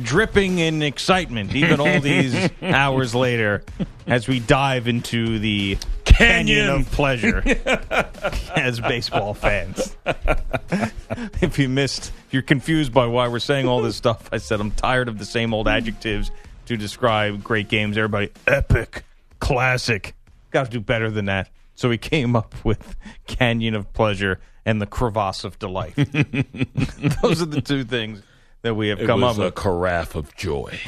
Dripping in excitement, even all these hours later, as we dive into the canyon, Canyon. of pleasure as baseball fans. if you missed, if you're confused by why we're saying all this stuff, I said I'm tired of the same old adjectives to describe great games. Everybody, epic, classic. Got to do better than that. So we came up with Canyon of Pleasure and the Crevasse of Delight. Those are the two things that we have It come up a carafe of joy.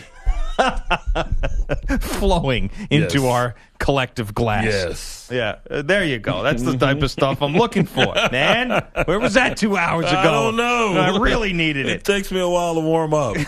flowing into Yes. our collective glass. Yes. Yeah, uh, there you go. That's the type of stuff I'm looking for, man. Where was that two hours ago? I don't know. I really needed It it. takes me a while to warm up.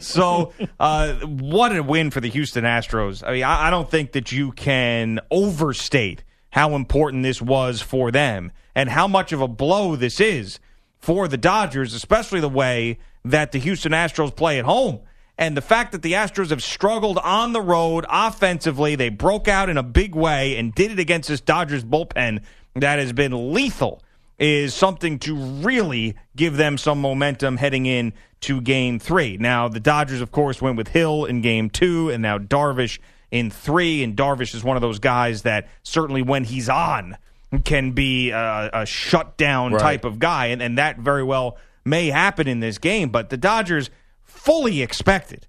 So, uh, what a win for the Houston Astros. I mean, I, I don't think that you can overstate how important this was for them and how much of a blow this is for the Dodgers, especially the way that the Houston Astros play at home. And the fact that the Astros have struggled on the road offensively, they broke out in a big way and did it against this Dodgers bullpen that has been lethal is something to really give them some momentum heading in to game three. Now, the Dodgers, of course, went with Hill in game two, and now Darvish in three. And Darvish is one of those guys that certainly when he's on can be a, a shutdown Right. type of guy. And, and that very well may happen in this game. But the Dodgers fully expected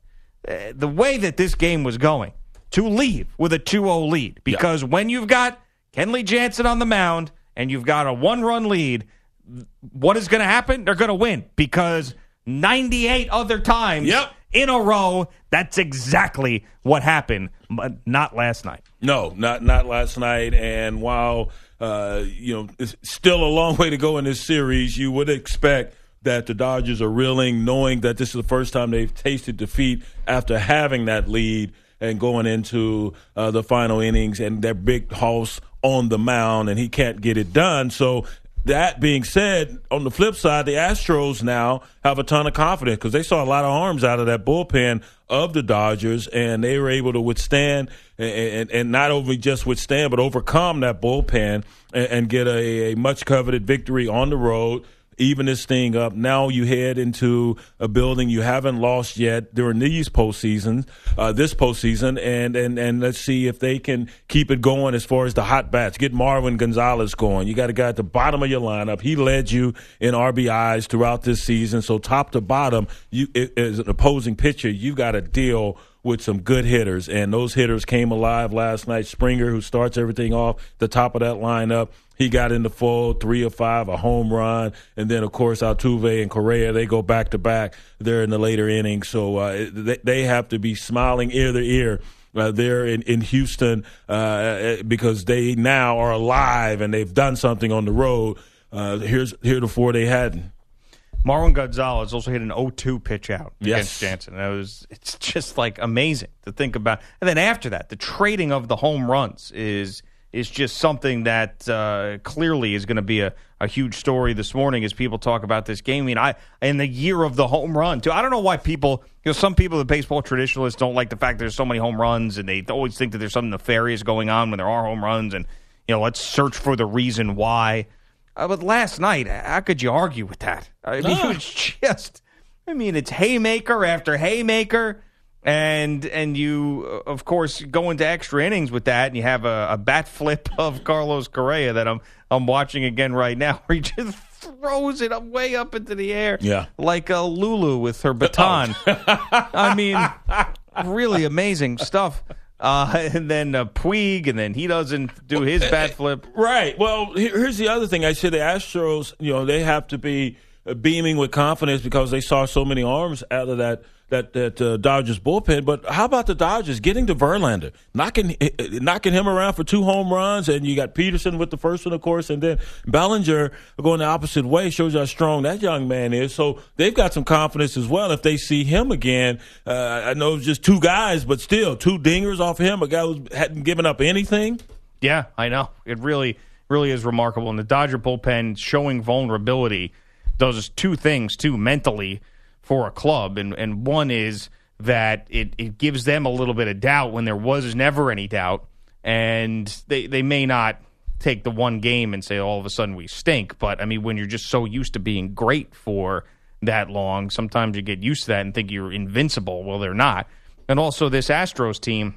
uh, the way that this game was going to leave with a 2-0 lead because when you've got Kenley Jansen on the mound and you've got a one-run lead, what is going to happen? They're going to win because 98 other times Yep. in a row, that's exactly what happened, but not last night. No, not not last night. And while uh, you know it's still a long way to go in this series, you would expect that the Dodgers are reeling, knowing that this is the first time they've tasted defeat after having that lead and going into uh, the final innings and that big house on the mound, and he can't get it done. So. That being said, on the flip side, the Astros now have a ton of confidence because they saw a lot of arms out of that bullpen of the Dodgers, and they were able to withstand and, and, and not only just withstand, but overcome that bullpen and, and get a, a much coveted victory on the road. Even this thing up. Now you head into a building you haven't lost yet during these postseasons, uh, this postseason, and, and and let's see if they can keep it going as far as the hot bats. Get Marwin Gonzalez going. You got a guy at the bottom of your lineup. He led you in RBIs throughout this season. So top to bottom, you as an opposing pitcher, you've got to deal with some good hitters, and those hitters came alive last night. Springer, who starts everything off the top of that lineup, he got in the fold, three or five, a home run, and then of course Altuve and Correa they go back to back. They're in the later innings, so uh, they, they have to be smiling ear to ear. Uh, there in, in Houston uh, because they now are alive and they've done something on the road. Uh, here's heretofore they hadn't. Marwin Gonzalez also hit an 0-2 pitch out Yes. against Jansen. That was it's just like amazing to think about. And then after that, the trading of the home runs is is just something that uh, clearly is going to be a, a huge story this morning as people talk about this game. I mean, I in the year of the home run too. I don't know why people, you know, some people, the baseball traditionalists, don't like the fact there's so many home runs, and they always think that there's something nefarious going on when there are home runs, and you know, let's search for the reason why. Uh, but last night, how could you argue with that? I mean, it was just. I mean, it's haymaker after haymaker, and and you, uh, of course, go into extra innings with that, and you have a, a bat flip of Carlos Correa that I'm I'm watching again right now, where he just throws it up way up into the air, Yeah. like a Lulu with her baton. I mean, really amazing stuff. Uh, and then uh, Puig, and then he doesn't do his bat flip. Right. Well, here's the other thing. I said the Astros, you know, they have to be uh, beaming with confidence because they saw so many arms out of that that that uh, Dodgers bullpen. But how about the Dodgers getting to Verlander, knocking knocking him around for two home runs, and you got Pederson with the first one, of course, and then Bellinger going the opposite way shows you how strong that young man is. So they've got some confidence as well if they see him again. Uh, I know it's just two guys, but still two dingers off him, a guy who hadn't given up anything. Yeah, I know it really really is remarkable, and the Dodger bullpen showing vulnerability does two things too mentally for a club, and and one is that it, it gives them a little bit of doubt when there was never any doubt, and they they may not take the one game and say all of a sudden we stink, but I mean when you're just so used to being great for that long, sometimes you get used to that and think you're invincible. Well, they're not, and also this Astros team,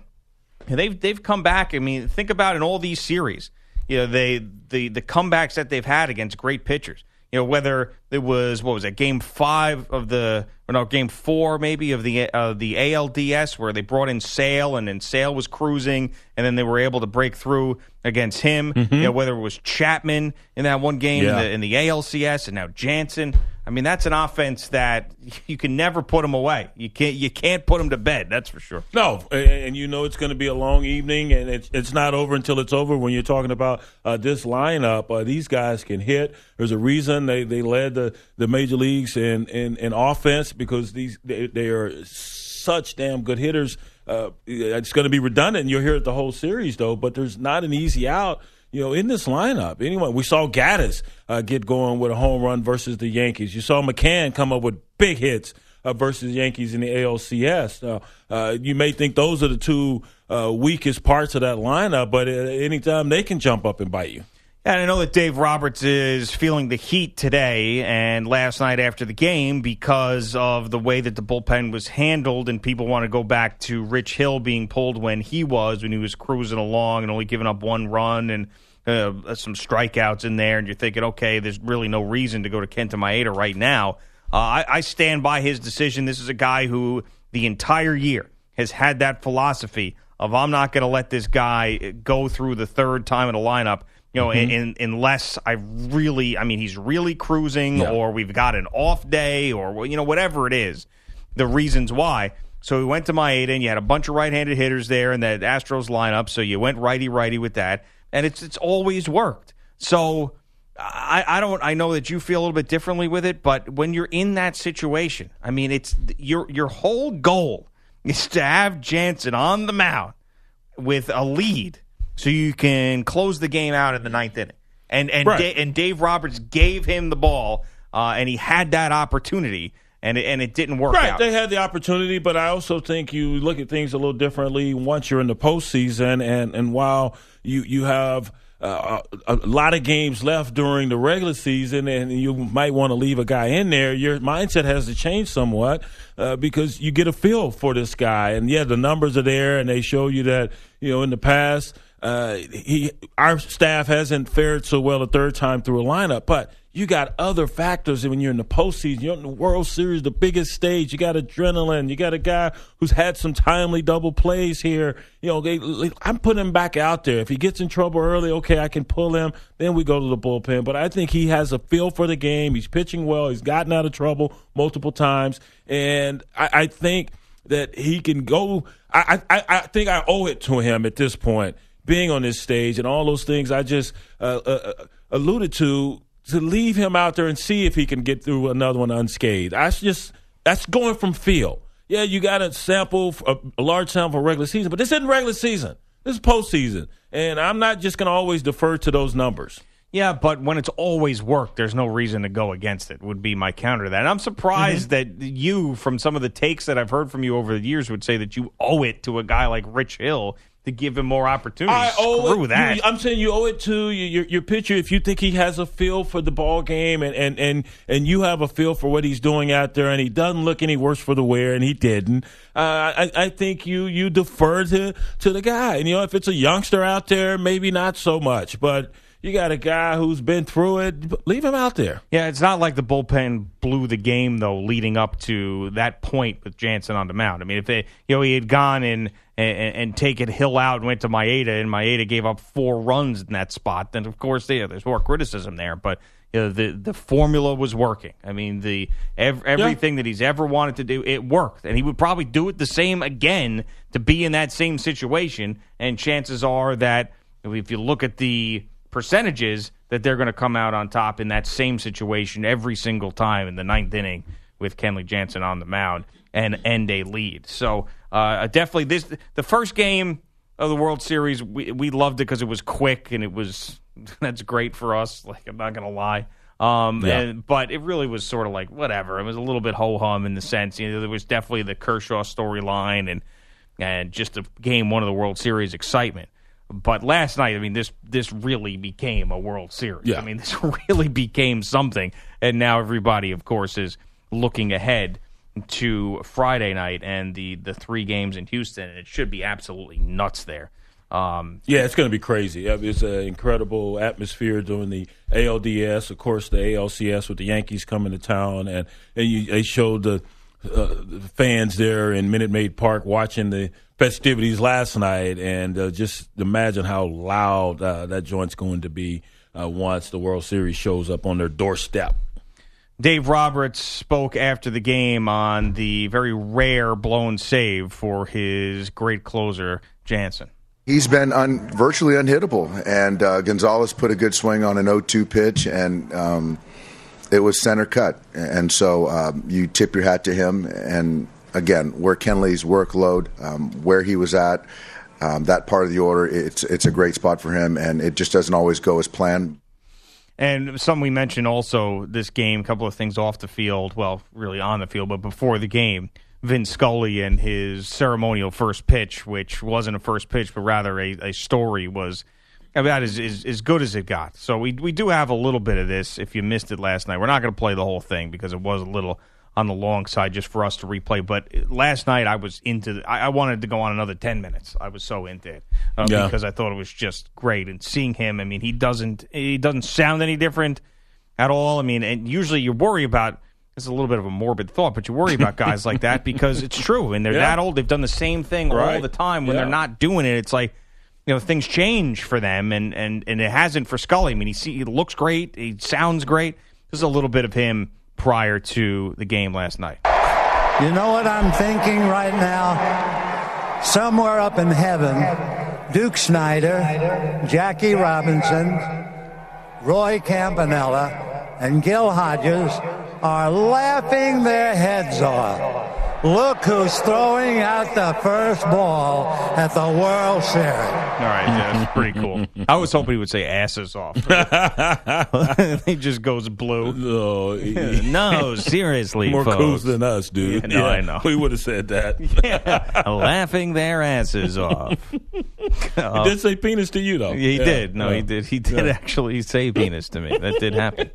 they've they've come back. I mean, think about in all these series, you know they the the comebacks that they've had against great pitchers you know whether it was what was it game five of the or no game four maybe of the uh, the ALDS where they brought in Sale and then Sale was cruising and then they were able to break through against him. Mm-hmm. You know whether it was Chapman in that one game yeah. in, the, in the ALCS and now Jansen. I mean, that's an offense that you can never put them away. You can't you can't put them to bed. That's for sure. No, and you know it's going to be a long evening, and it's it's not over until it's over. When you're talking about uh, this lineup, uh, these guys can hit. There's a reason they, they led the, the major leagues in, in, in offense because these they, they are such damn good hitters. Uh, it's going to be redundant. You'll hear it the whole series though, but there's not an easy out you know, in this lineup. Anyway, we saw Gattis uh, get going with a home run versus the Yankees. You saw McCann come up with big hits uh, versus Yankees in the ALCS. Uh, you may think those are the two uh, weakest parts of that lineup, but anytime they can jump up and bite you. And I know that Dave Roberts is feeling the heat today and last night after the game because of the way that the bullpen was handled. And people want to go back to Rich Hill being pulled when he was, when he was cruising along and only giving up one run and uh, some strikeouts in there. And you're thinking, okay, there's really no reason to go to Kenta Maeda right now. Uh, I, I stand by his decision. This is a guy who the entire year has had that philosophy of I'm not going to let this guy go through the third time in a lineup you know, mm-hmm. in, in, unless I really, I mean, he's really cruising, yeah. or we've got an off day, or you know, whatever it is, the reasons why. So we went to Maeda, and you had a bunch of right-handed hitters there in the Astros lineup. So you went righty-righty with that, and it's it's always worked. So I, I don't I know that you feel a little bit differently with it, but when you're in that situation, I mean, it's your your whole goal is to have Jansen on the mound with a lead so you can close the game out in the ninth inning. And and right. da- and Dave Roberts gave him the ball, uh, and he had that opportunity, and it, and it didn't work right. out. They had the opportunity, but I also think you look at things a little differently once you're in the postseason, and and while you you have. Uh, a, a, lot of games left during the regular season, and you might want to leave a guy in there. Your mindset has to change somewhat uh, because you get a feel for this guy, and yeah, the numbers are there, and they show you that you know in the past uh, he, our staff hasn't fared so well a third time through a lineup, but you got other factors when you're in the postseason. You're in the World Series, the biggest stage. You got adrenaline. You got a guy who's had some timely double plays here. You know, they, I'm putting him back out there. If he gets in trouble early, okay, I can pull him. Then we go to the bullpen. But I think he has a feel for the game. He's pitching well. He's gotten out of trouble multiple times, and I, I think that he can go. I, I, I think I owe it to him at this point being on this stage and all those things I just uh, uh, uh, alluded to to leave him out there and see if he can get through another one unscathed. That's just that's going from feel. Yeah, you got a sample, a, a large sample for regular season, but this isn't regular season. This is postseason, and I'm not just going to always defer to those numbers. Yeah, but when it's always worked, there's no reason to go against it. Would be my counter to that. And I'm surprised mm-hmm. that you, from some of the takes that I've heard from you over the years, would say that you owe it to a guy like Rich Hill to give him more opportunities. I owe Screw it, that. You, I'm saying you owe it to your, your pitcher if you think he has a feel for the ball game and, and, and, and you have a feel for what he's doing out there and he doesn't look any worse for the wear and he didn't. Uh, I, I think you you defer to to the guy. And you know if it's a youngster out there, maybe not so much, but you got a guy who's been through it. Leave him out there. Yeah, it's not like the bullpen blew the game though, leading up to that point with Jansen on the mound. I mean, if they, you know, he had gone in and, and taken Hill out and went to Maeda, and Maeda gave up four runs in that spot, then of course yeah, there's more criticism there. But you know, the the formula was working. I mean, the ev- everything that he's ever wanted to do, it worked, and he would probably do it the same again to be in that same situation. And chances are that if you look at the percentages, that they're going to come out on top in that same situation every single time in the ninth inning with Kenley Jansen on the mound and end a lead. So uh, definitely this the first game of the World Series we we loved it because it was quick and it was that's great for us. Like I'm not gonna lie. Um, Yeah. and, but it really was sort of like whatever. It was a little bit ho hum in the sense, you know, there was definitely the Kershaw storyline and and just a game one of the World Series excitement. But last night, I mean, this this really became a World Series. Yeah. I mean, this really became something, and now everybody, of course, is looking ahead to Friday night and the the three games in Houston, and it should be absolutely nuts there. Um, Yeah, it's going to be crazy. It's an incredible atmosphere during the ALDS, of course, the ALCS with the Yankees coming to town, and and you, they showed the, uh, the fans there in Minute Maid Park watching the festivities last night, and uh, just imagine how loud uh, that joint's going to be uh, once the World Series shows up on their doorstep. Dave Roberts spoke after the game on the very rare blown save for his great closer Jansen. He's been un, virtually unhittable, and uh, Gonzalez put a good swing on an 0-2 pitch, and um, it was center cut. And so um, you tip your hat to him. And again, where Kenley's workload, um, where he was at, um, that part of the order, it's it's a great spot for him, and it just doesn't always go as planned. And some we mentioned also this game, a couple of things off the field, well, really on the field, but before the game, Vin Scully and his ceremonial first pitch, which wasn't a first pitch, but rather a, a story, was about as, as, as good as it got. So we, we do have a little bit of this if you missed it last night. We're not going to play the whole thing because it was a little on the long side just for us to replay. But last night I was into the, I, I wanted to go on another 10 minutes. I was so into it uh, Yeah. because I thought it was just great. And seeing him, I mean, he doesn't he doesn't sound any different at all. I mean, and usually you worry about It's a little bit of a morbid thought, but you worry about guys like that because it's true, and they're Yeah. that old. They've done the same thing all the time. When Yeah. they're not doing it, it's like you know things change for them, and and and it hasn't for Scully. I mean, he see, he looks great, he sounds great. This is a little bit of him prior to the game last night. You know what I'm thinking right now? Somewhere up in heaven, Duke Snider, Jackie Robinson, Roy Campanella, and Gil Hodges are laughing their heads off. Look who's throwing out the first ball at the World Series. All right, yeah, that's pretty cool. I was hoping he would say asses off. he just goes blue. No, no, seriously, more folks. cool than us, dude. Yeah, no, I know. We would have said that. laughing their asses off. He did say penis to you, though. He Yeah, did. No, yeah. he did. He did actually say penis to me. That did happen.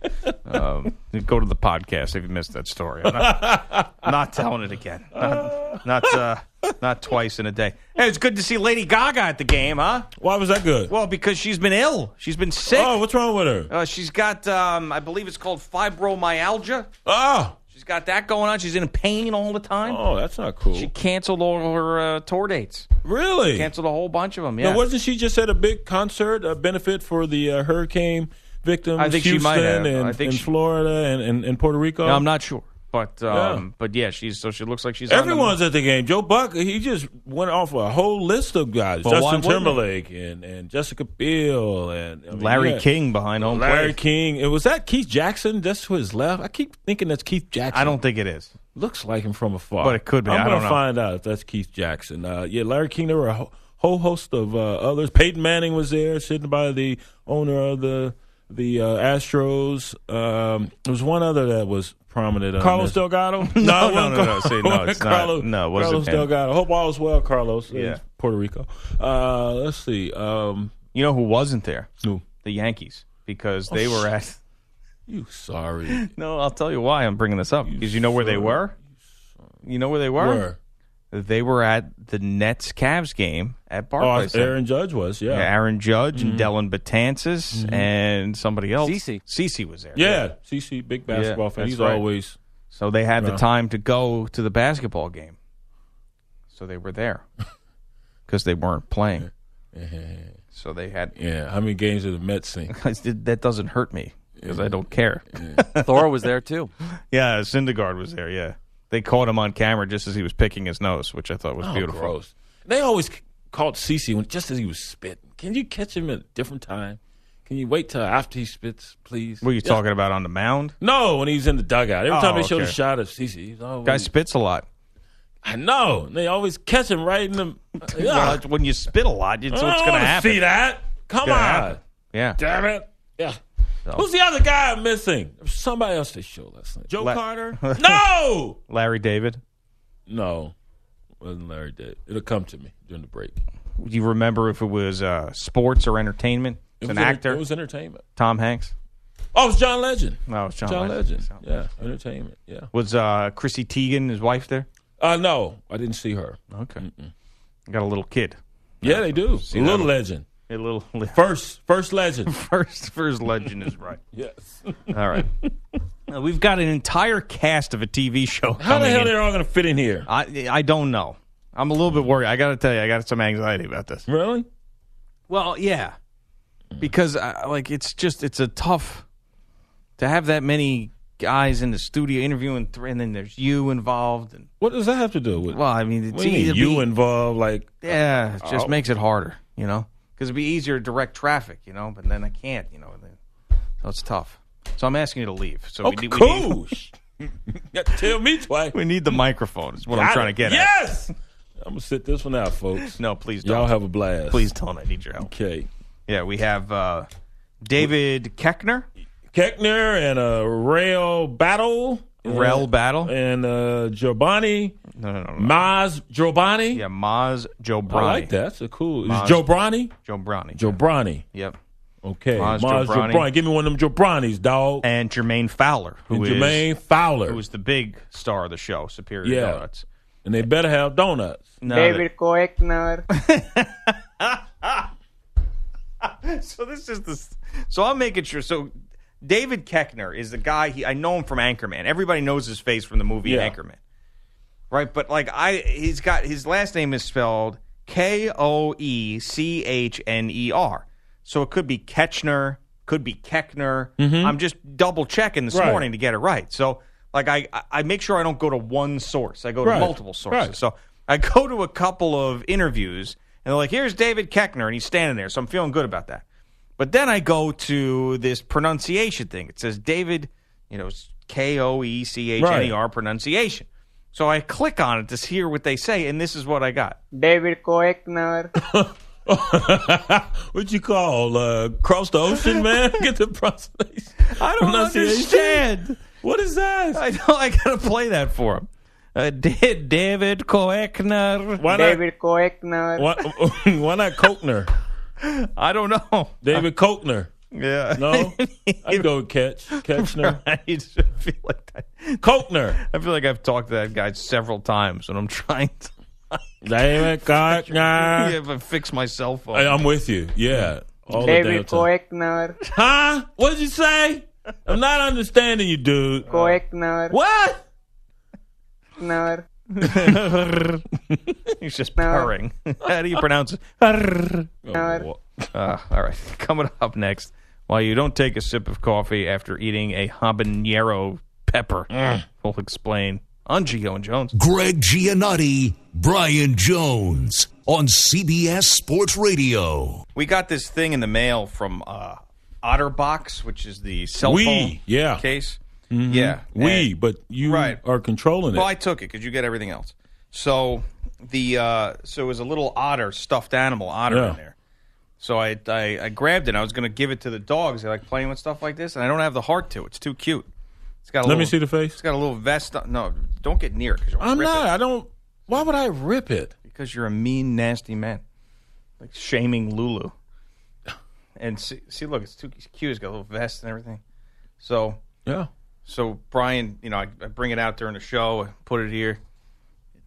Um, go to the podcast if you missed that story. I'm not, not telling it again. Not not, uh, not twice in a day. Hey, it's good to see Lady Gaga at the game, huh? Why was that good? Well, because she's been ill. She's been sick. oh, what's wrong with her? Uh, she's got, um, I believe it's called fibromyalgia. Oh, She's got that going on. She's in pain all the time. oh, that's not cool. She canceled all her uh, tour dates. really? Canceled a whole bunch of them. Yeah. Now, wasn't she just at a big concert, a benefit for the uh, hurricane victims? I think she might have. And, I think and she- Florida and, and, and Puerto Rico. No, I'm not sure, but um, Yeah. but yeah, she's so she looks like she's on the- Everyone's at the game. Joe Buck, he just went off a whole list of guys: Well, why Justin? Timberlake and, and Jessica Biel and I mean, Larry yeah. King behind home Larry plate. King. And was that Keith Jackson? That's to his left. I keep thinking that's Keith Jackson. I don't think it is. looks like him from afar, But it could be. I'm I gonna know. find out if that's Keith Jackson. Uh, yeah, Larry King. There were a whole host of uh, others. Peyton Manning was there, sitting by the owner of the the uh, Astros. Um, there was one other that was prominent. Carlos this. Delgado? No, No, no, no, no, Carlos. no, it's not. No, it Carlos him. Delgado. Hope all is well, Carlos. in Yeah. Puerto Rico. Uh, let's see. Um, You know who wasn't there? who? The Yankees, because Oh, they were at. You sorry? No, I'll tell you why I'm bringing this up. Because you know where they were. You know where they were? Where? They were at the Nets Cavs game at Oh, Barclays. Center. Aaron Judge was. Yeah. Yeah, Aaron Judge and mm-hmm. Dellin Betances mm-hmm. and somebody else. CC. CC was there. Yeah, CC, big basketball fan. He's right. always So they had the time to go to the basketball game. So they were there because they weren't playing. So they had. yeah. How many games did the Mets sing? that doesn't hurt me. because I don't care. Thor was there too. Yeah, Syndergaard was there. Yeah, they caught him on camera just as he was picking his nose, which I thought was Oh, beautiful. gross. They always caught CC when just as he was spitting. Can you catch him at a different time? Can you wait till after he spits, please? What are you Yeah. talking about on the mound? No, when he's in the dugout. Every Oh, time they oh, showed a shot of CC, he's always. Guy spits a lot. I know. They always catch him right in the. Yeah. when you spit a lot, it's what's going oh, to happen. See that? Come on. happen. Yeah. Damn it. Yeah. Who's the other guy I'm missing? Somebody else they showed last night. Joe La- Carter? no! Larry David. No. Wasn't Larry David. It'll come to me during the break. Do you remember if it was uh, sports or entertainment? It It's an was enter- actor. It was entertainment. Tom Hanks. Oh, it was John Legend. No, it's John, John, Legend. Legend. Yeah, entertainment. Yeah. Was uh, Chrissy Teigen his wife there? Uh, no, I didn't see her. Okay. Got a little kid. Yeah, they do. See a little legend. A little First, first legend. first first legend is right. yes. All right. Uh, we've got an entire cast of a TV show. How the coming hell in. they're all going to fit in here? I I don't know. I'm a little bit worried. I got to tell you, I got some anxiety about this. Really? Well, yeah, because uh, like it's just it's a tough to have that many guys in the studio interviewing, th- and then there's you involved, and What does that have to do with? well, I mean, it's what do you, mean, you be- involved? Like, yeah, it just Oh. makes it harder, you know, because it'd be easier to direct traffic, you know, but then I can't, you know, so it's tough. So I'm asking you to leave. So okay, we, need, we need- cool. you got tell me twice. We need the microphone. Is what I'm trying it. to get at. Yes. I'm gonna sit this one out, folks. No, please don't. Y'all have a blast. please don't. I need your help. Okay. Yeah, we have uh, David Koechner, Keckner and uh, Rail Battle. Rel Battle. and uh, Giovanni No, no, no, no. Maz Giovanni. Yeah, Maz Jobrani. I like that. That's a cool. Is Maz- Joe Brani? Jobrani. Joe Brani. Yep. Okay. Maz Maz Jobrani. Jobrani. Give me one of them Joe Branis, dog. And Jermaine Fowler, who And is Jermaine Fowler. who is the big star of the show, Superior Yeah. Donuts. and they better have donuts. No, David Koechner. so this is the. So I'm making sure. So David Koechner is the guy. He I know him from Anchorman. Everybody knows his face from the movie Yeah. Anchorman, right? But like I, he's got his last name is spelled K O E C H N E R. So it could be Ketchner, could be Keckner. I'm just double checking this Mm-hmm. Right. morning to get it right. So like I, I- I make sure I don't go to one source. I go to Right. multiple sources. Right. So I go to a couple of interviews, and they're like, "Here's David Keckner," and he's standing there. So I'm feeling good about that. But then I go to this pronunciation thing. It says David, you know, K O E C H N E R pronunciation. So I click on it to hear what they say, and this is what I got. David Koechner. what you call uh, cross the ocean, man? Get the pronunciation. I don't Pronunciation? understand. What is that? I know I gotta play that for him. Uh, Da- David Koechner. Why not? David Koechner. Why, why not Kochner? I don't know. David Kochner. Yeah. No, I'd go with Ketch. Ketchner. I just feel like that. Kochner. I feel like I've talked to that guy several times, and I'm trying to David Kochner. yeah, but fix my cell phone. Hey, I'm with you. Yeah. All the David damn time. Koechner. Huh? What did you say? I'm not understanding you, dude. Koechner. What? Koechner. He's just No. purring. How do you pronounce it? No. Uh, all right. Coming up next, while you don't take a sip of coffee after eating a habanero pepper, we'll explain on Gio and Jones. Greg Giannotti, Brian Jones on CBS Sports Radio. We got this thing in the mail from uh, OtterBox, which is the cell We, phone yeah. case. Yeah, We, And- but you Right. are controlling it. Well, I took it because you get everything else. So the uh, so it was a little otter, stuffed animal otter Yeah. in there. So I, I I grabbed it. and I was going to give it to the dogs. They like playing with stuff like this, and I don't have the heart to. It's too cute. It's got a Let little, me see the face. It's got a little vest. On. No, don't get near it because I'm not. I don't. Why would I rip it? because you're a mean, nasty man, like shaming Lulu. And see, see, look, it's too cute. It's got a little vest and everything. So Yeah. so Brian, you know, I, I bring it out during the show, I put it here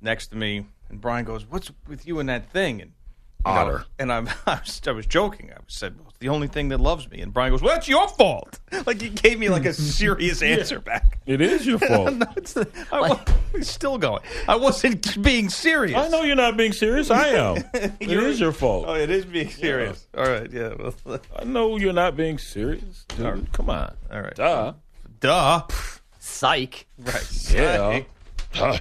next to me, and Brian goes, "What's with you and that thing?" And You know, Otter. and I'm, I was, I was joking. I said, well, it's the only thing that loves me. And Brian goes, well, that's your fault. Like, he gave me like a serious answer back. It is your fault. no, it's the, I, wa- he's still going. I wasn't being serious. I know you're not being serious. I am. it is your fault. Oh, it is being serious. All right, yeah. Well, I know you're not being serious. Dude. Come on. all right. Duh. Duh. Psych. Right. Yeah.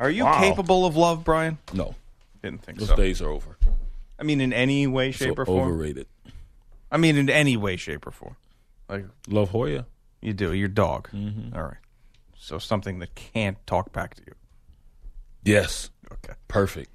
Are you Wow. capable of love, Brian? No, Didn't think those so. days are over. I mean, in any way, shape, So or form. overrated. I mean, in any way, shape, or form. Like Love Hoya. you do, your dog. Mm-hmm. All right. So something that can't talk back to you. Yes. Okay. Perfect.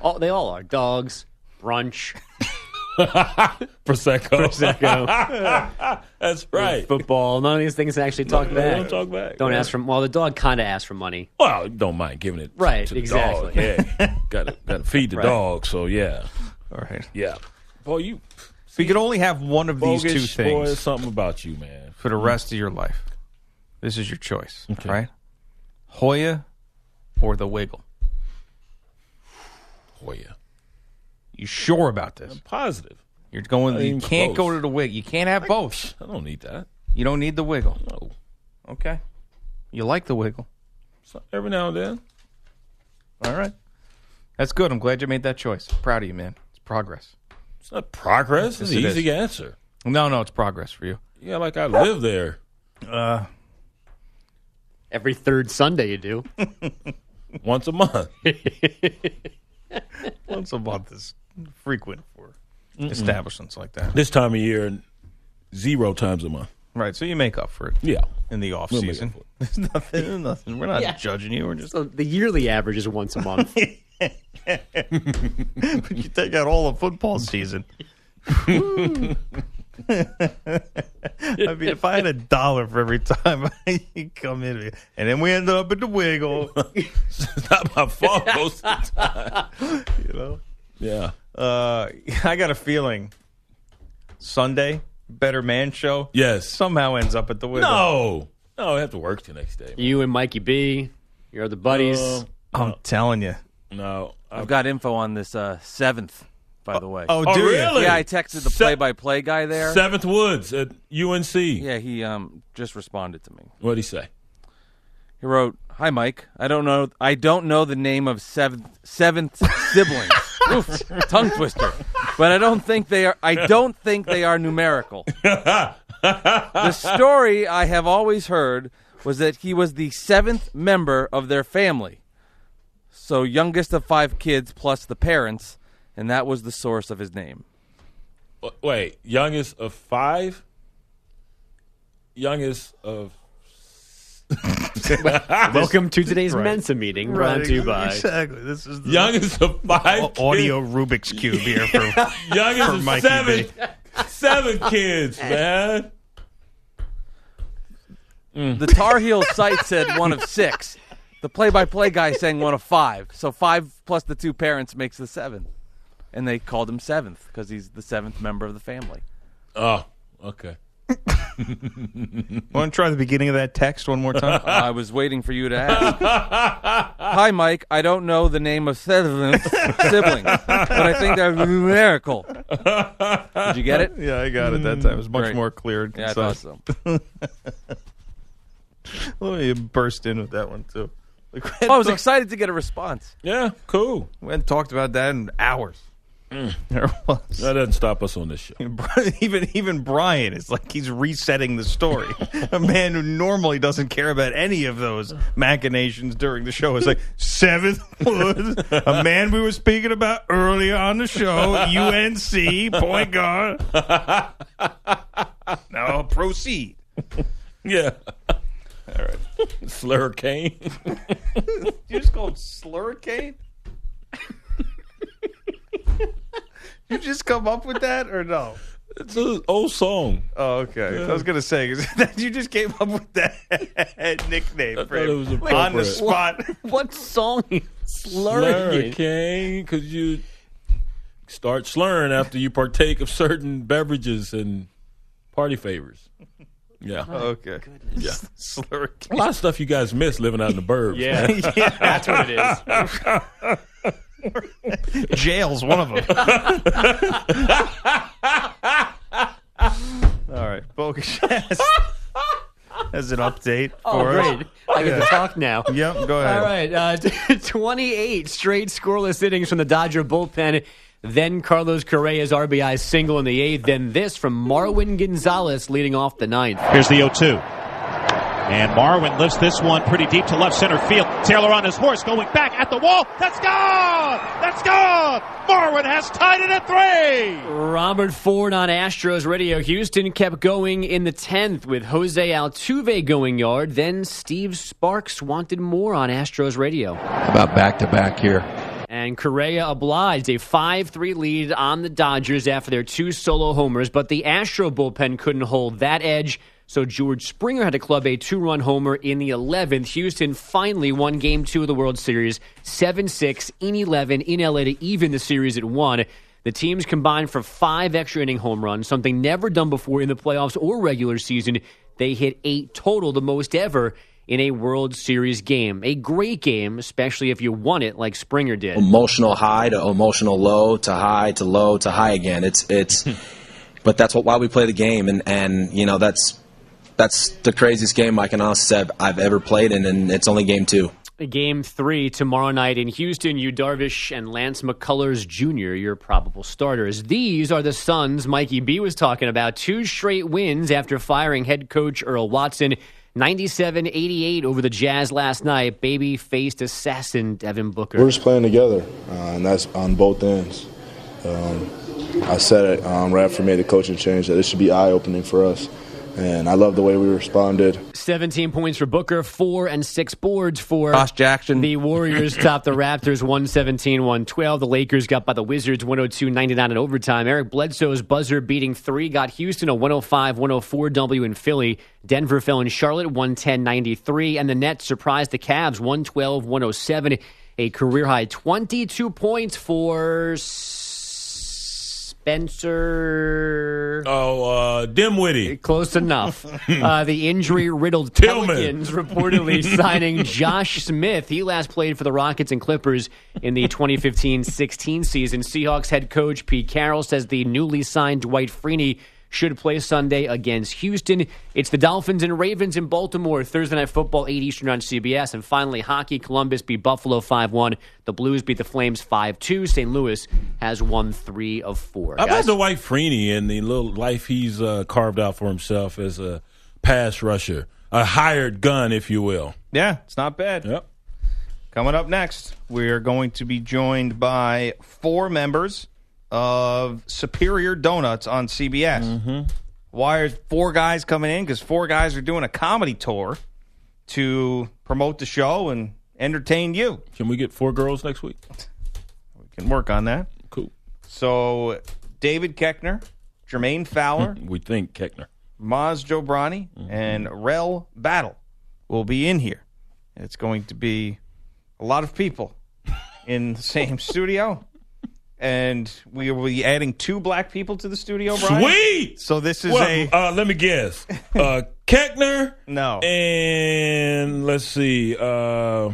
All, they all are dogs. Brunch. Prosecco. Prosecco. That's right. Football. None of these things actually talk They back. don't talk back. Don't Yeah. ask for. Well, the dog kind of asks for money. Well, don't mind giving it Right, to the exactly. dog. Yeah. got to got to feed the Right. dog. So yeah, All right. yeah. Boy, you So you can only have one of these two bogus boy. things something about you, man. for the rest of your life. This is your choice, Okay. right? Hoya or the Wiggle. Hoya. You sure about this? I'm positive. You're going. Not You can't close. go to the wig. You can't have both. I don't need that. You don't need the Wiggle. No. Okay. You like the Wiggle. So every now and then. All right. That's good. I'm glad you made that choice. Proud of you, man. It's progress. It's not progress. It's Yes, an it easy is. answer. No, no, it's progress for you. Yeah, like I live there Uh, Every third Sunday you do. once a month. once a month is frequent for establishments like that. This time of year, zero times a month. Right. So you make up for it Yeah. in the off We'll make season. up There's nothing. Nothing. We're not Yeah. judging you. We're just. So the yearly average is once a month. But you take out all the football season. I mean, if I had a dollar for every time you come in, and then we ended up at the Wiggle, It's not my fault most of the time. you know. Yeah. Uh, I got a feeling Sunday Better Man Show Yes. somehow ends up at the window. No. No, I have to work the next day. you and Mikey B, your other buddies. Uh, I'm telling you. no. I've got info on this uh, seventh, by the way. Oh, Oh, do you? really? yeah, I texted the Se- play-by-play guy there. Seventh Woods at UNC. Yeah, he um just responded to me. What'd he say? He wrote, "Hi, Mike. I don't know. I don't know the name of seventh seventh siblings. Oof, tongue twister. But I don't think they are. I don't think they are numerical. the story I have always heard was that he was the seventh member of their family, so youngest of five kids plus the parents, and that was the source of his name. Wait, youngest of five? Youngest of. Welcome to today's Mensa meeting, brought to you by. Exactly. This is the Youngest of five. au- audio Rubik's Cube here for kids. Youngest for of Mikey seven. B. Seven kids, man. The Tar Heels site said one of six. The play-by-play guy saying one of five. So five plus the two parents makes the seven, and they called him seventh because he's the seventh member of the family. Oh, okay. Want to try the beginning of that text one more time? I was waiting for you to ask. Hi, Mike. I don't know the name of seventh siblings, but I think they're numerical. Did you get it? yeah, I got it that time. It was much Great. more clear and Yeah, I concise. so. Let me burst in with that one too. Like, we I hadn't was excited to get a response. Yeah, cool. We hadn't talked about that in hours. Mm. There was. That doesn't stop us on this show. even even Brian is like he's resetting the story. a man who normally doesn't care about any of those machinations during the show is like seventh Woods, a man we were speaking about earlier on the show, UNC point guard. now proceed. Yeah. All right. Slurricane. You just call it slurricane? You just come up with that or no? It's an old song. Oh, okay. I was gonna say that you just came up with that nickname I for thought him it was on the spot. What song? Slurring. Slurricane, because you start slurring after you partake of certain beverages and party favors. Yeah. Oh, okay. Yeah. Slurricane. A lot of stuff you guys miss living out in the burbs. yeah. Yeah, that's what it is. Jail's one of them. All right, Bogus has, has an update Oh, for us. great. I get to talk now. Yep, go ahead. All right. Uh, 28 straight scoreless innings from the Dodger bullpen. Then Carlos Correa's RBI single in the eighth. Then this from Marwin Gonzalez leading off the ninth. Here's the 0 2. And Marwin lifts this one pretty deep to left center field. Taylor on his horse going back at the wall. That's gone! That's gone! Marwin has tied it at three! Robert Ford on Astros radio. Houston kept going in the 10th with Jose Altuve going yard. Then Steve Sparks wanted more on Astros radio. About back to back here. And Correa obliged a 5 3 lead on the Dodgers after their two solo homers, but the Astro bullpen couldn't hold that edge. So George Springer had to club a two run homer in the 11th. Houston finally won game two of the World Series 7 6 in 11 in LA to even the series at one. The teams combined for five extra inning home runs, something never done before in the playoffs or regular season. They hit eight total, the most ever in a World Series game. A great game, especially if you won it like Springer did. Emotional high to emotional low to high to low to high again. It's it's but that's what why we play the game and and you know that's that's the craziest game I can honestly said I've ever played in and it's only game 2. Game three tomorrow night in Houston. Yu Darvish and Lance McCullers Jr. Your probable starters. These are the Suns Mikey B was talking about. Two straight wins after firing head coach Earl Watson. 97-88 over the Jazz last night. Baby faced assassin Devin Booker. We're just playing together, uh, and that's on both ends. Um, I said it um, right after we made the coaching change that this should be eye opening for us, and I love the way we responded. 17 points for Booker, four and six boards for Josh Jackson. The Warriors topped the Raptors 117 112. The Lakers got by the Wizards 102 99 in overtime. Eric Bledsoe's buzzer beating three got Houston a 105 104 W in Philly. Denver fell in Charlotte 110 93. And the Nets surprised the Cavs 112 107. A career high 22 points for Spencer. Oh, uh, Dimwitty. Close enough. uh, the injury riddled. Pelicans reportedly signing Josh Smith. He last played for the Rockets and Clippers in the 2015 16 season. Seahawks head coach Pete Carroll says the newly signed Dwight Freeney should play Sunday against Houston. It's the Dolphins and Ravens in Baltimore, Thursday Night Football, 8 Eastern on CBS. And finally, hockey, Columbus beat Buffalo 5 1. The Blues beat the Flames 5 2. St. Louis has won 3 of 4. How about Guys, Dwight Freeney and the little life he's uh, carved out for himself as a pass rusher, a hired gun, if you will. Yeah, it's not bad. Yep. Coming up next, we're going to be joined by four members of Superior Donuts on CBS. Mm-hmm. Why are four guys coming in? Because four guys are doing a comedy tour to promote the show and entertain you. Can we get four girls next week? We can work on that. Cool. So, David Koechner, Jermaine Fowler, We think Keckner. Maz Jobrani, and Rel Battle will be in here. It's going to be a lot of people in the same studio. And we will be adding two black people to the studio, Brian. Sweet. So this is Well, a uh, let me guess. Uh, Keckner no. and let's see. Uh,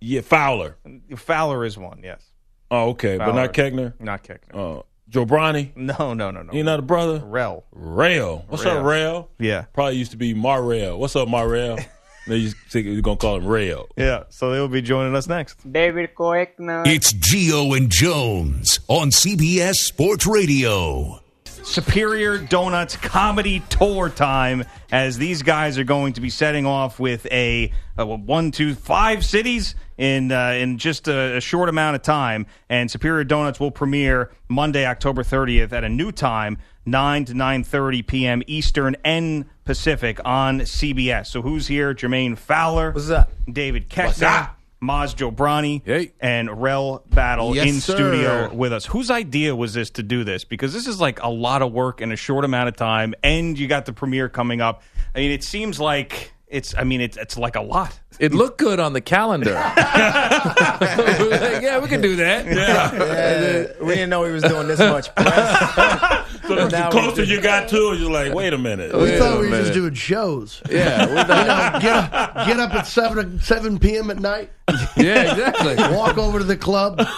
yeah, Fowler. Fowler is one, yes. Oh, okay, but not Keckner. Not Keckner. Uh, Joe Bronny. No, no, no, no. You not a brother? Rel. Rail. What's up, Rail? Yeah. Probably used to be Marrail. What's up, Marrail? they used to think you're gonna call him Rail. Yeah. So they will be joining us next. David Koechner. It's Gio and Jones on CBS Sports Radio. Superior Donuts comedy tour time as these guys are going to be setting off with a, a one, two, five cities in uh, in just a, a short amount of time. And Superior Donuts will premiere Monday, October 30th at a new time, 9 to 9.30 p.m. Eastern and Pacific on CBS. So who's here? Jermaine Fowler. What's up? David What's Koechner. Maz Jobrani Hey. and Rel Battle Yes, in sir. studio with us. Whose idea was this to do this? Because this is like a lot of work in a short amount of time, and you got the premiere coming up. I mean, it seems like it's. I mean, it's it's like a lot. It looked good on the calendar. yeah, we're we can do that. Yeah, we didn't know he was doing this much press. So the Now closer you got to it, you're like, wait a minute. We Wait thought we were just doing shows. Yeah, we you know, get up, get up at seven seven p.m. at night. Yeah, exactly. Walk over to the club.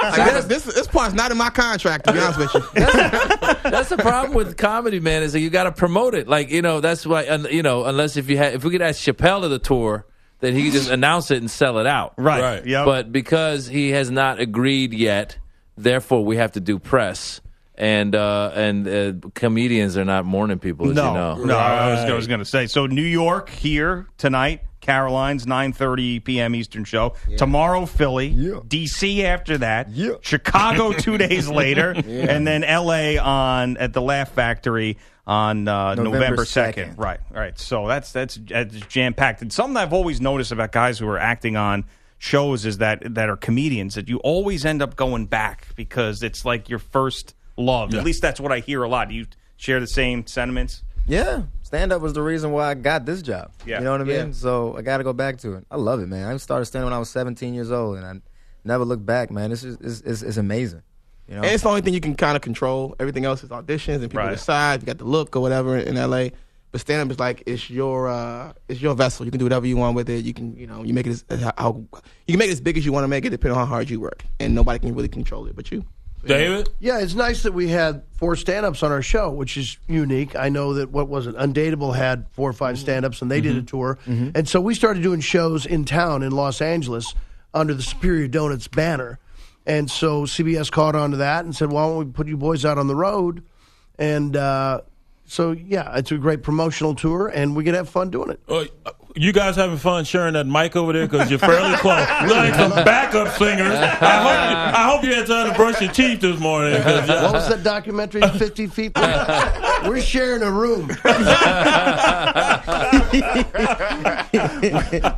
Like, this, this, this part's not in my contract, to be honest with you. That's the problem with comedy, man. Is that you got to promote it. Like you know, that's why. un- You know, unless if you had, if we could ask Chappelle to the tour, then he could just announce it and sell it out. Right. Right. Yep. But because he has not agreed yet, therefore we have to do press. And uh, and uh, comedians are not morning people, as no, you know. no. I was, I was going to say. So New York here tonight. Caroline's 9:30 p.m. Eastern show. Tomorrow, Philly. DC after that. yeah. Chicago two days later, Yeah. and then L.A. on at the Laugh Factory on uh, November November 2nd. second. Right, right. So that's that's, that's jam packed. And something I've always noticed about guys who are acting on shows is that that are comedians that you always end up going back because it's like your first love. Yeah. At least that's what I hear a lot. Do you share the same sentiments? Yeah, stand up was the reason why I got this job. Yeah. You know what I mean? Yeah. So I got to go back to it. I love it, man. I started stand when I was 17 years old, and I never looked back, man. This is it's, it's, it's amazing. You know? And it's the only thing you can kind of control. Everything else is auditions and people Right. decide. You got the look or whatever in LA. But stand up is like it's your uh, it's your vessel. You can do whatever you want with it. You can you know you make it as how you can make it as big as you want to make it, depending on how hard you work. And nobody can really control it but you. David? Yeah, it's nice that we had four stand-ups on our show, which is unique. I know that what was it? Undateable had four or five stand-ups, and they did a tour, and so we started doing shows in town in Los Angeles under the Superior Donuts banner, and so CBS caught on to that and said, "Why don't we put you boys out on the road?" And uh, so, yeah, it's a great promotional tour, and we can have fun doing it. Uh, you guys having fun sharing that mic over there because you're fairly close. You're like some backup singers. I hope, you, I hope you had time to brush your teeth this morning. 'cause, What was that documentary? Fifty feet. We're sharing a room.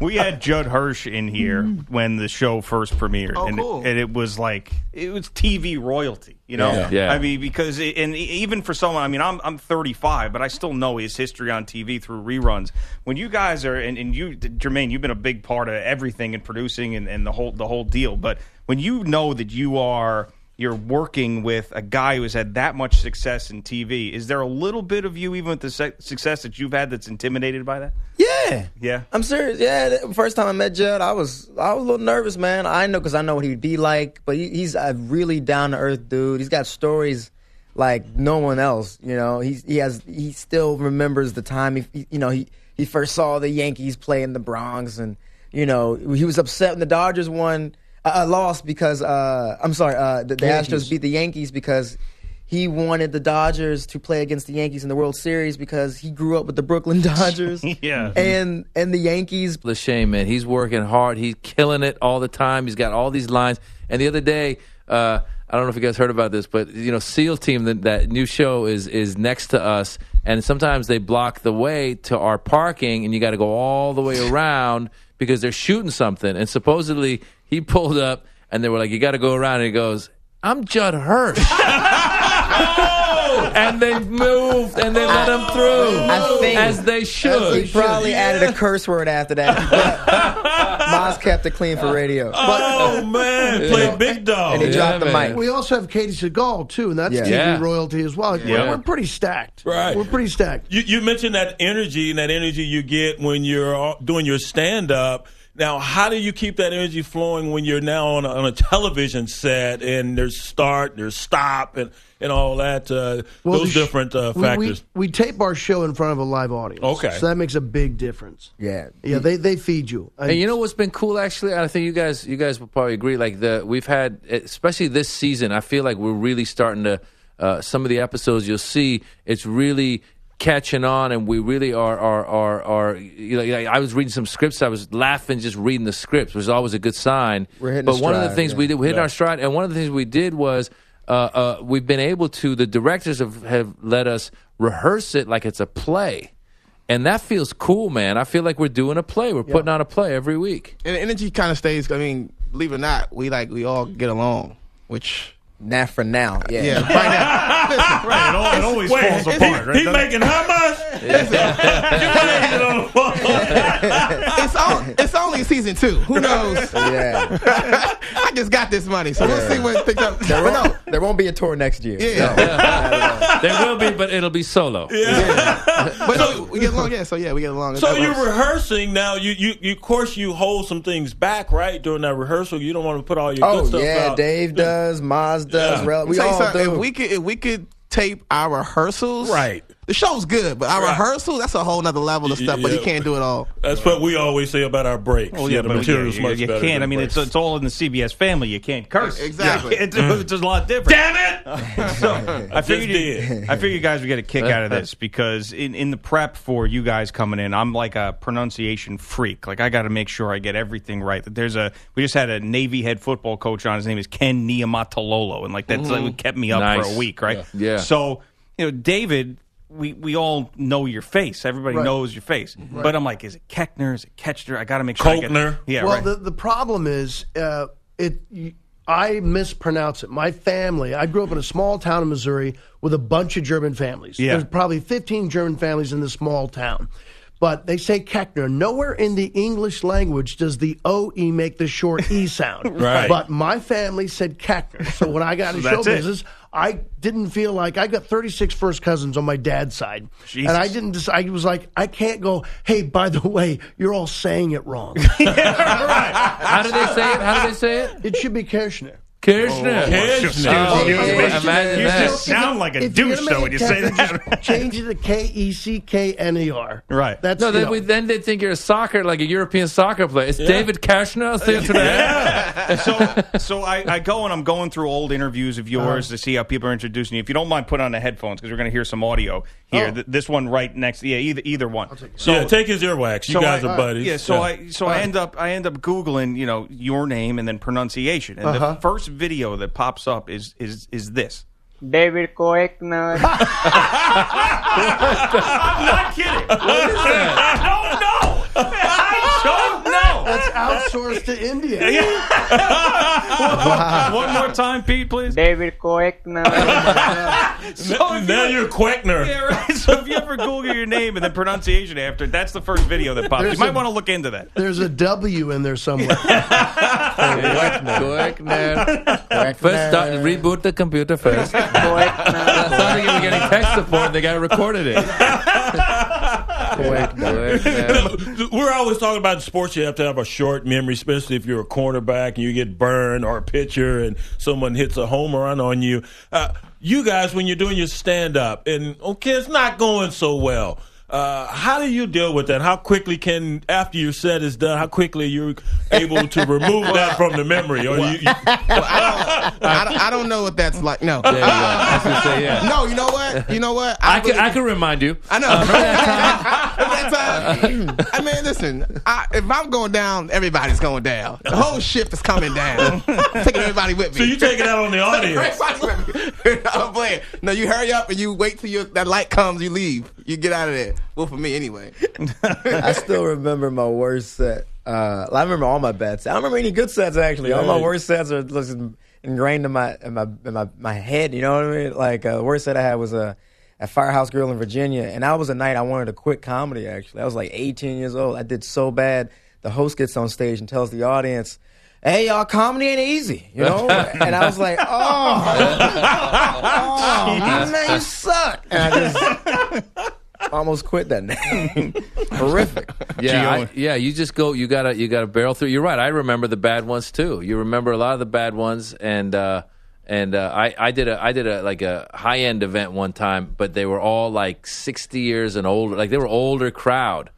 we had Judd Hirsch in here when the show first premiered, Oh, and, cool. it, and it was like it was TV royalty. You know, Yeah. Yeah. I mean, because it, and even for someone, I mean, I'm I'm 35, but I still know his history on TV through reruns. When you guys are, and, and you, Jermaine, you've been a big part of everything and producing and, and the whole the whole deal. But when you know that you are you're working with a guy who has had that much success in TV, is there a little bit of you, even with the se- success that you've had, that's intimidated by that? Yeah. Yeah. I'm serious. Yeah, first time I met Judd, I was I was a little nervous, man. I know because I know what he'd be like, but he, he's a really down to earth dude. He's got stories like no one else. You know, he's he has he still remembers the time he, he- you know he he first saw the Yankees play in the Bronx, and you know he was upset when the Dodgers won uh, uh, lost because uh, I'm sorry, uh, the, the Yankees. Astros beat the Yankees because he wanted the Dodgers to play against the Yankees in the World Series because he grew up with the Brooklyn Dodgers. yeah. And and the Yankees. Lachey, man, he's working hard. He's killing it all the time. He's got all these lines. And the other day, uh, I don't know if you guys heard about this, but you know, SEAL Team, that, that new show is is next to us, and sometimes they block the way to our parking, and you got to go all the way around because they're shooting something. And supposedly he pulled up, and they were like, "You got to go around," and he goes, "I'm Judd Hirsch." and they moved and they let him through I think as they should. He probably added a curse word after that. But Maz kept it clean for radio. oh man, play big dog. And he dropped the mic. We also have Katey Sagal too, and that's Yeah. TV Yeah. royalty as well. We're- Yeah. We're, pretty stacked. Right. We're pretty stacked. You, you mentioned that energy and that energy you get when you're doing your stand up. Now, how do you keep that energy flowing when you're now on a, on a television set and there's start, there's stop, and, and all that? Uh, Well, those sh- different uh, we- we- factors. We, tape our show in front of a live audience. Okay. So that makes a big difference. Yeah. Yeah, they, they feed you. And you know what's been cool actually? I think you guys you guys will probably agree. Like the we've had, especially this season, I feel like we're really starting to. Uh, some of the episodes you'll see, it's really catching on, and we really are are are are. You know, like, I was reading some scripts, I was laughing just reading the scripts, which is always a good sign. We're hitting but a one of the things yeah. we did, we hit Yeah. our stride, and one of the things we did was. Uh, uh, we've been able to. The directors have, have let us rehearse it like it's a play, and that feels cool, man. I feel like we're doing a play. We're putting on a play every week. And the energy kind of stays. I mean, believe it or not, we like we all get along, which Not for now. Yeah. Yeah, right now. Listen, Right, it, all, it always Wait, falls apart. he, right? he making how much? it's, on, it's only season two. Who knows? Yeah. I just got this money, so we'll see when it picks up. There But won't, there won't be a tour next year. Yeah. there will be, but it'll be solo. yeah But no, we get along. Yeah, so yeah, we get along. So you're works. rehearsing now. You, you, you, of course, you hold some things back, right? During that rehearsal, you don't want to put all your Oh good stuff yeah, out. Dave does, Maz does, Yeah. Rel- we Tell you all something, do. If we could, if we could tape our rehearsals, Right. The show's good, but our Right. rehearsals, that's a whole nother level of stuff. But you can't do it all. That's what we always say about our breaks. Well, yeah, yeah, the but material's you, much you better. can't. I mean, the it's it's all in the CBS family. You can't curse. Exactly. You can't It's a lot different. Damn it! so I just figured, you. I figured you guys would get a kick out of this because in, in the prep for you guys coming in, I'm like a pronunciation freak. Like I got to make sure I get everything right. That there's a we just had a Navy head football coach on. His name is Ken Niumatalolo, and like that's like, what kept me up for a week, right? Yeah. Yeah. So you know, David. We, we all know your face. Everybody Right. knows your face. But I'm like, is it Keckner? Is it Ketchner? I got to make sure. I get- Kochner. yeah, well, right. the, the problem is, uh, it. y- I mispronounce it. My family. I grew up in a small town in Missouri with a bunch of German families. Yeah. There's probably 15 German families in this small town. But they say Keckner. Nowhere in the English language does the OE make the short E sound. Right. But my family said Keckner. So when I got into show business, it. Business, I didn't feel like I got 36 first cousins on my dad's side. Jesus. And I didn't just, I was like, I can't go, hey, by the way, you're all saying it wrong. How do they say it? How do they say it? It should be Kirshner. Kirshner. Kirshner. Oh, You- yeah. Imagine you that. just sound like a If you're douche gonna though when you say Keckner, that. Change it to K E C K N E R. Right. That's No, then, know. we, then they think you're a soccer, like a European soccer player. It's David Kashner saying today. Yeah. so so I, I go and I'm going through old interviews of yours to see how people are introducing you. If you don't mind, put on the headphones because we're going to hear some audio here. Oh. Th- This one right next, yeah, either either one. So yeah, take his earwax. You so guys I- are buddies. Yeah, so I so I end up I end up googling you know your name and then pronunciation, and Uh-huh. the first video that pops up is is is this. David Koechner. I'm not kidding. What is that? I don't know. I don't know. That's outsourced to India. One more time, Pete, please. David Koechner. So if now you- you're Quackner. Yeah, right. So if you ever Google your name and then pronunciation after, that's the first video that pops. You might a- want to look into that. There's a W in there somewhere. Koechner. First, start, reboot the computer first. That's not like you were getting tech support. They got recorded it. Koechner. We're always talking about in sports. You have to have a short memory, especially if you're a cornerback and you get burned or a pitcher and someone hits a home run on you. Uh, you guys, when you're doing your stand up and okay, it's not going so well. Uh, how do you deal with that? How quickly can, after your set is done, how quickly you're able to remove that from the memory? Or you, you, I don't, I don't know what that's like. No. There you go. I was say, yeah. No, you know what? You know what? I can, really- I can remind you. I know. Uh, remember that time? I mean, listen. I, if I'm going down, everybody's going down. The whole ship is coming down. I'm taking everybody with me. so you take it out on the audience. Everybody with me. I'm playing. No, you hurry up and you wait till your, that light comes. You leave. You get out of there. Well, for me anyway. I still remember my worst set. Uh, I remember all my bad sets. I don't remember any good sets actually. All my worst sets are just ingrained in my in my in my, my head. You know what I mean? Like uh, the worst set I had was a at Firehouse Grill in Virginia, and that was a night I wanted to quit comedy. Actually, I was like 18 years old. I did so bad. The host gets on stage and tells the audience. Hey y'all, comedy ain't easy, you know. and I was like, "Oh, oh man, you suck!" And I just almost quit that name. Horrific. Yeah, I, yeah. You just go. You gotta. You gotta barrel through. You're right. I remember the bad ones too. You remember a lot of the bad ones, and uh, and uh, I I did a I did a like a high end event one time, but they were all like 60 years and older. Like they were older crowd,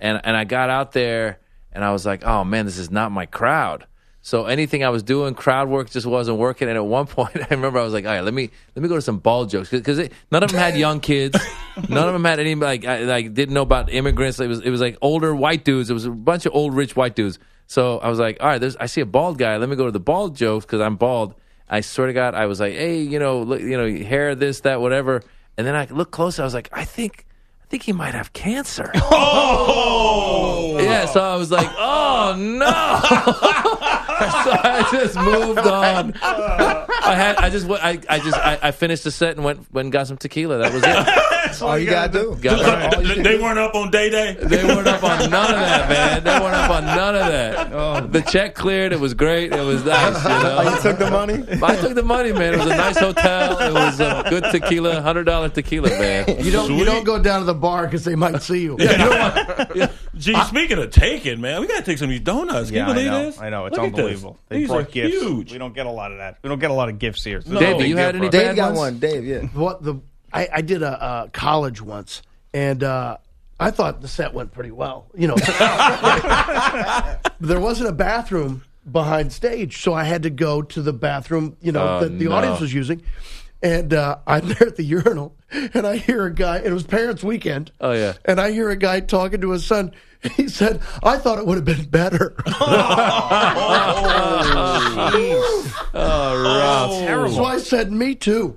and and I got out there and I was like, oh man, this is not my crowd. So anything I was doing, crowd work just wasn't working. And at one point, I remember I was like, "All right, let me let me go to some ball jokes because none of them had young kids, none of them had any like I, like didn't know about immigrants. It was it was like older white dudes. It was a bunch of old rich white dudes. So I was like, "All right, there's I see a bald guy. Let me go to the bald jokes because I'm bald." I swear to God, I was like, "Hey, you know, look, you know, hair, this, that, whatever." And then I looked closer. I was like, "I think." I think he might have cancer. Oh! Yeah, so I was like, oh no. so I just moved on. I had. I just. I. I just. I, I finished the set and went. Went and got some tequila. That was it. That's all you gotta do. Got So they, they weren't up on day day. They weren't up on none of that, man. They weren't up on none of that. Oh. The check cleared. It was great. It was nice. You know. You took the money? I took the money, man. It was a nice hotel. It was a good tequila, hundred dollar tequila, man. You don't you don't go down to the bar because they might see you. Yeah. you Gee, speaking of taking, man, we gotta take some of these donuts. Can Yeah, you I believe know. this? I know. It's Look unbelievable. They These brought are gifts. huge. We don't get a lot of that. We don't get a lot of gifts here. So No. this is a Dave, you had for any us. Dave bad got one. Dave, yeah. What the I, I did a, uh college once, and uh, I thought the set went pretty well. You know, there wasn't a bathroom behind stage, so I had to go to the bathroom. You know, Oh, that the no. audience was using. And uh, I'm there at the urinal, and I hear a guy. It was Parents' Weekend. Oh yeah. And I hear a guy talking to his son. He said, "I thought it would have been better." Oh, rough. So I said, "Me too."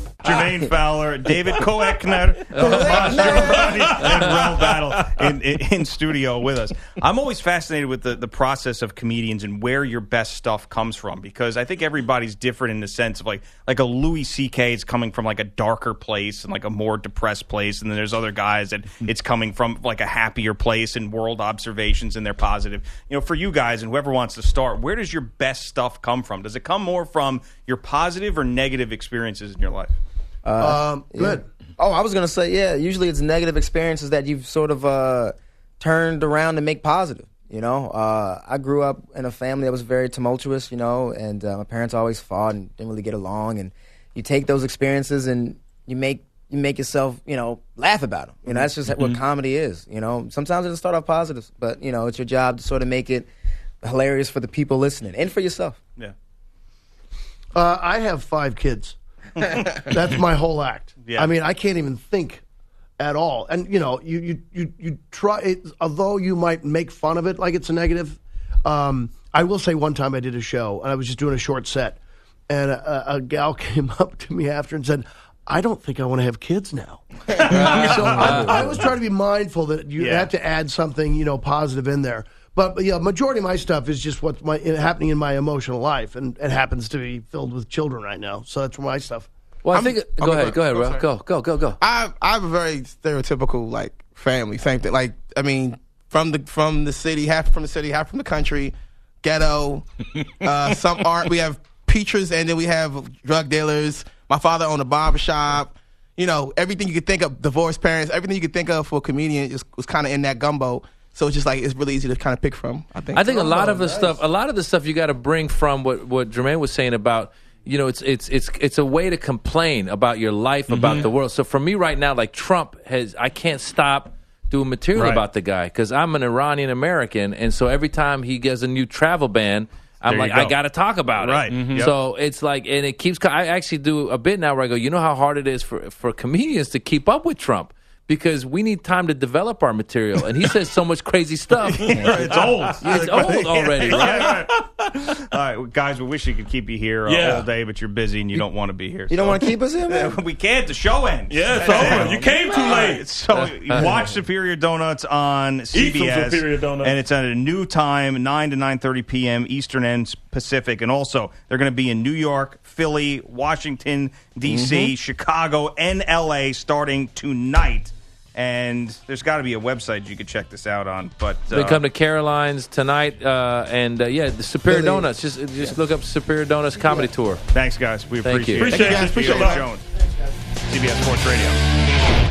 Jermaine Fowler, David Koechner, oh, and Rel Battle in, in, in studio with us. I'm always fascinated with the, the process of comedians and where your best stuff comes from because I think everybody's different in the sense of like like a Louis C.K. is coming from like a darker place and like a more depressed place, and then there's other guys that it's coming from like a happier place and world observations and they're positive. You know, for you guys and whoever wants to start, where does your best stuff come from? Does it come more from your positive or negative experiences in your life? Um, good. Oh, I was gonna say, yeah. Usually, it's negative experiences that you've sort of uh, turned around to make positive. You know, uh, I grew up in a family that was very tumultuous. You know, and uh, my parents always fought and didn't really get along. And you take those experiences and you make you make yourself, you know, laugh about them. You know, that's just what comedy is. You know, sometimes it'll start off positive, but you know, it's your job to sort of make it hilarious for the people listening and for yourself. Yeah. Uh, I have five kids. That's my whole act. Yeah. I mean, I can't even think at all. And you know, you you you, you try. It, although you might make fun of it like it's a negative. Um, I will say one time I did a show and I was just doing a short set, and a, a gal came up to me after and said. I don't think I want to have kids now. so I, I was trying to be mindful that you Yeah. have to add something, you know, positive in there. But, but yeah, majority of my stuff is just what's my, happening in my emotional life, and it happens to be filled with children right now. So that's my stuff. Well, I think. Go okay, ahead. Go ahead, go, Ralph. sorry. Go. Go. Go. Go. I I have a very stereotypical like family, same thing. Like I mean, from the from the city, half from the city, half from the country, ghetto. uh, some aren't. We have preachers, and then we have drug dealers. My father owned a barber shop. You know, everything you could think of, divorced parents, everything you could think of for a comedian just was kind of in that gumbo. So it's just like it's really easy to kind of pick from. I think. I think a lot of the stuff, a lot of the stuff you got to bring from what what Jermaine was saying about. You know, it's it's it's it's a way to complain about your life, about the world. So for me right now, like Trump has, I can't stop doing material Right. about the guy because I'm an Iranian American, and so every time he gets a new travel ban, I'm There you like, I got to talk about it. Right. Mhm. Yep. So it's like, and it keeps. I actually do a bit now where I go, you know how hard it is for for comedians to keep up with Trump. Because we need time to develop our material, and he says so much crazy stuff. it's old. Yeah, it's old already, right? All right, well, guys, we wish we could keep you here uh, Yeah. all day, but you're busy and you don't want to be here. You don't want to keep us here, man? we can't. The show ends. Yeah, it's over. You came too late. So you watch Superior Donuts on Eat some CBS, Superior Donuts. and it's at a new time, nine to nine thirty p.m. Eastern and Pacific. And also, they're going to be in New York, Philly, Washington D.C., Chicago, and L.A. starting tonight. And there's got to be a website you could check this out on. But uh, They come to Caroline's tonight, uh, and uh, yeah, the Superior Philly. Donuts. Just just look up Superior Donuts Comedy Tour. Thanks, guys. We Thank appreciate you. it. Appreciate it, guys. Thank you, Appreciate it. Jones. CBS Sports Radio.